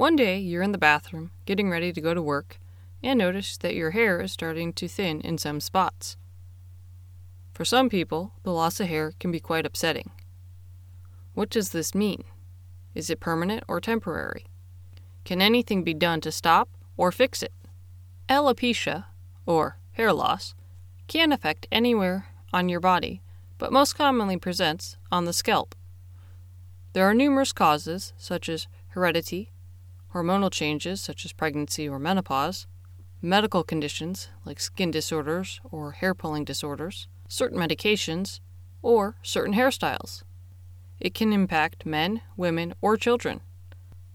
One day you're in the bathroom getting ready to go to work and notice that your hair is starting to thin in some spots. For some people, the loss of hair can be quite upsetting. What does this mean? Is it permanent or temporary? Can anything be done to stop or fix it? Alopecia, or hair loss, can affect anywhere on your body, but most commonly presents on the scalp. There are numerous causes, such as heredity, hormonal changes, such as pregnancy or menopause, medical conditions like skin disorders or hair pulling disorders, certain medications, or certain hairstyles. It can impact men, women, or children.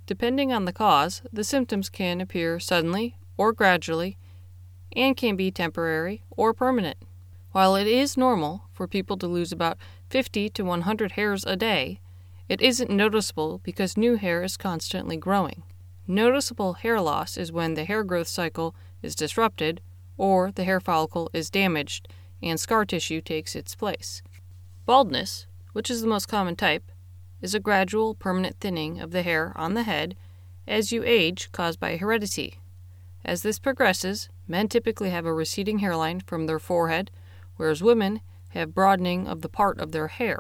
Depending on the cause, the symptoms can appear suddenly or gradually and can be temporary or permanent. While it is normal for people to lose about 50 to 100 hairs a day, it isn't noticeable because new hair is constantly growing. Noticeable hair loss is when the hair growth cycle is disrupted or the hair follicle is damaged and scar tissue takes its place. Baldness, which is the most common type, is a gradual permanent thinning of the hair on the head as you age caused by heredity. As this progresses, men typically have a receding hairline from their forehead, whereas women have broadening of the part of their hair.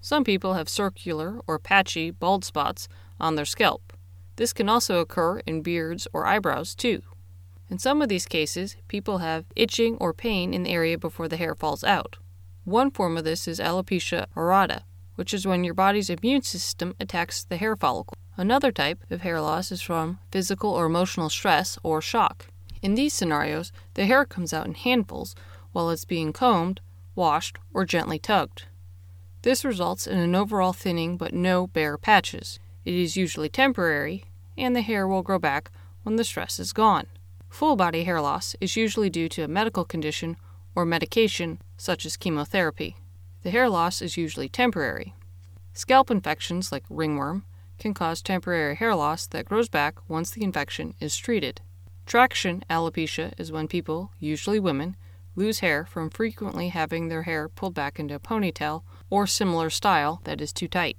Some people have circular or patchy bald spots on their scalp. This can also occur in beards or eyebrows, too. In some of these cases, people have itching or pain in the area before the hair falls out. One form of this is alopecia areata, which is when your body's immune system attacks the hair follicle. Another type of hair loss is from physical or emotional stress or shock. In these scenarios, the hair comes out in handfuls while it's being combed, washed, or gently tugged. This results in an overall thinning but no bare patches. It is usually temporary, and the hair will grow back when the stress is gone. Full body hair loss is usually due to a medical condition or medication, such as chemotherapy. The hair loss is usually temporary. Scalp infections, like ringworm, can cause temporary hair loss that grows back once the infection is treated. Traction alopecia is when people, usually women, lose hair from frequently having their hair pulled back into a ponytail or similar style that is too tight.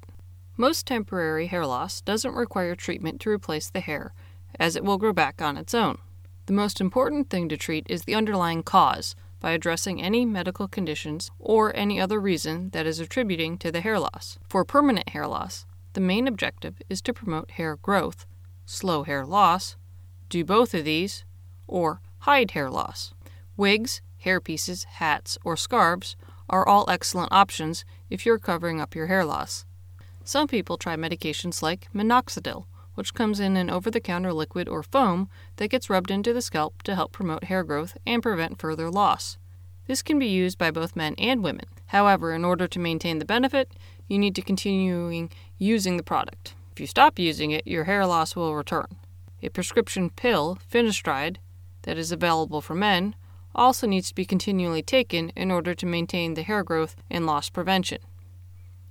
Most temporary hair loss doesn't require treatment to replace the hair, as it will grow back on its own. The most important thing to treat is the underlying cause by addressing any medical conditions or any other reason that is attributing to the hair loss. For permanent hair loss, the main objective is to promote hair growth, slow hair loss, do both of these, or hide hair loss. Wigs, hairpieces, hats, or scarves are all excellent options if you're covering up your hair loss. Some people try medications like minoxidil, which comes in an over the counter liquid or foam that gets rubbed into the scalp to help promote hair growth and prevent further loss. This can be used by both men and women. However, in order to maintain the benefit, you need to continue using the product. If you stop using it, your hair loss will return. A prescription pill, finasteride, that is available for men also needs to be continually taken in order to maintain the hair growth and loss prevention.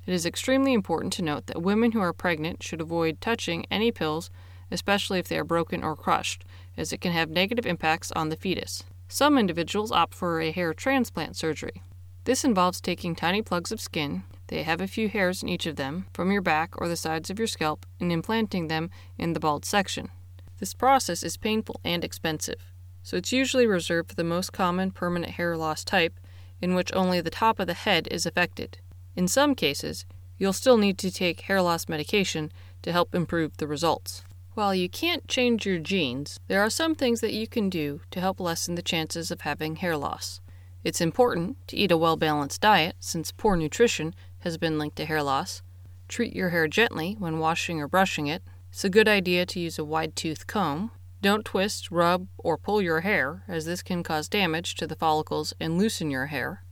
It is extremely important to note that women who are pregnant should avoid touching any pills, especially if they are broken or crushed, as it can have negative impacts on the fetus. Some individuals opt for a hair transplant surgery. This involves taking tiny plugs of skin, they have a few hairs in each of them, from your back or the sides of your scalp, and implanting them in the bald section. This process is painful and expensive so it's usually reserved for the most common permanent hair loss type, in which only the top of the head is affected. In some cases, you'll still need to take hair loss medication to help improve the results. While you can't change your genes, there are some things that you can do to help lessen the chances of having hair loss. It's important to eat a well balanced diet since poor nutrition has been linked to hair loss. Treat your hair gently when washing or brushing it. It's a good idea to use a wide tooth comb don't twist, rub, or pull your hair, as this can cause damage to the follicles and loosen your hair.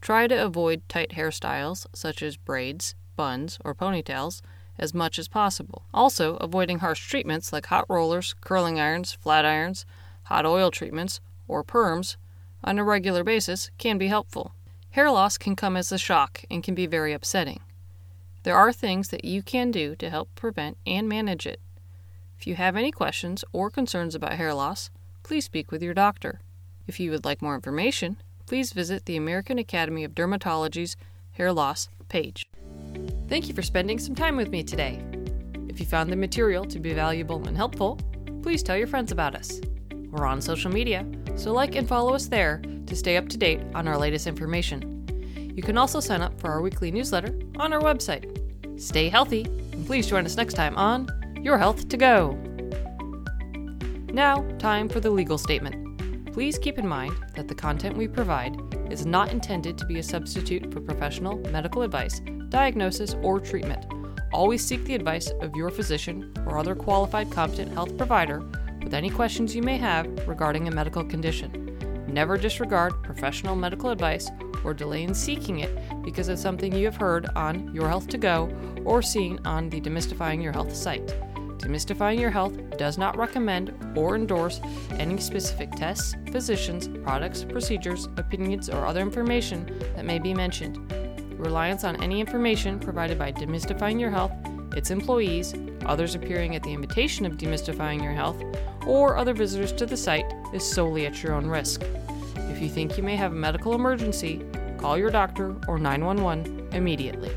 Try to avoid tight hairstyles, such as braids, buns, or ponytails, as much as possible. Also, avoiding harsh treatments like hot rollers, curling irons, flat irons, hot oil treatments, or perms on a regular basis can be helpful. Hair loss can come as a shock and can be very upsetting. There are things that you can do to help prevent and manage it. If you have any questions or concerns about hair loss, please speak with your doctor. If you would like more information, please visit the American Academy of Dermatology's hair loss page. Thank you for spending some time with me today. If you found the material to be valuable and helpful, please tell your friends about us. We're on social media, so like and follow us there to stay up to date on our latest information. You can also sign up for our weekly newsletter on our website. Stay healthy, and please join us next time on Your Health to Go. Now, time for the legal statement. Please keep in mind that the content we provide is not intended to be a substitute for professional medical advice, diagnosis, or treatment. Always seek the advice of your physician or other qualified competent health provider with any questions you may have regarding a medical condition. Never disregard professional medical advice or delay in seeking it because of something you have heard on Your Health to Go or seen on the Demystifying Your Health site. Demystifying Your Health does not recommend or endorse any specific tests, physicians, products, procedures, opinions, or other information that may be mentioned. Reliance on any information provided by Demystifying Your Health, its employees, others appearing at the invitation of Demystifying Your Health, or other visitors to the site is solely at your own risk. If you think you may have a medical emergency, call your doctor or 911 immediately.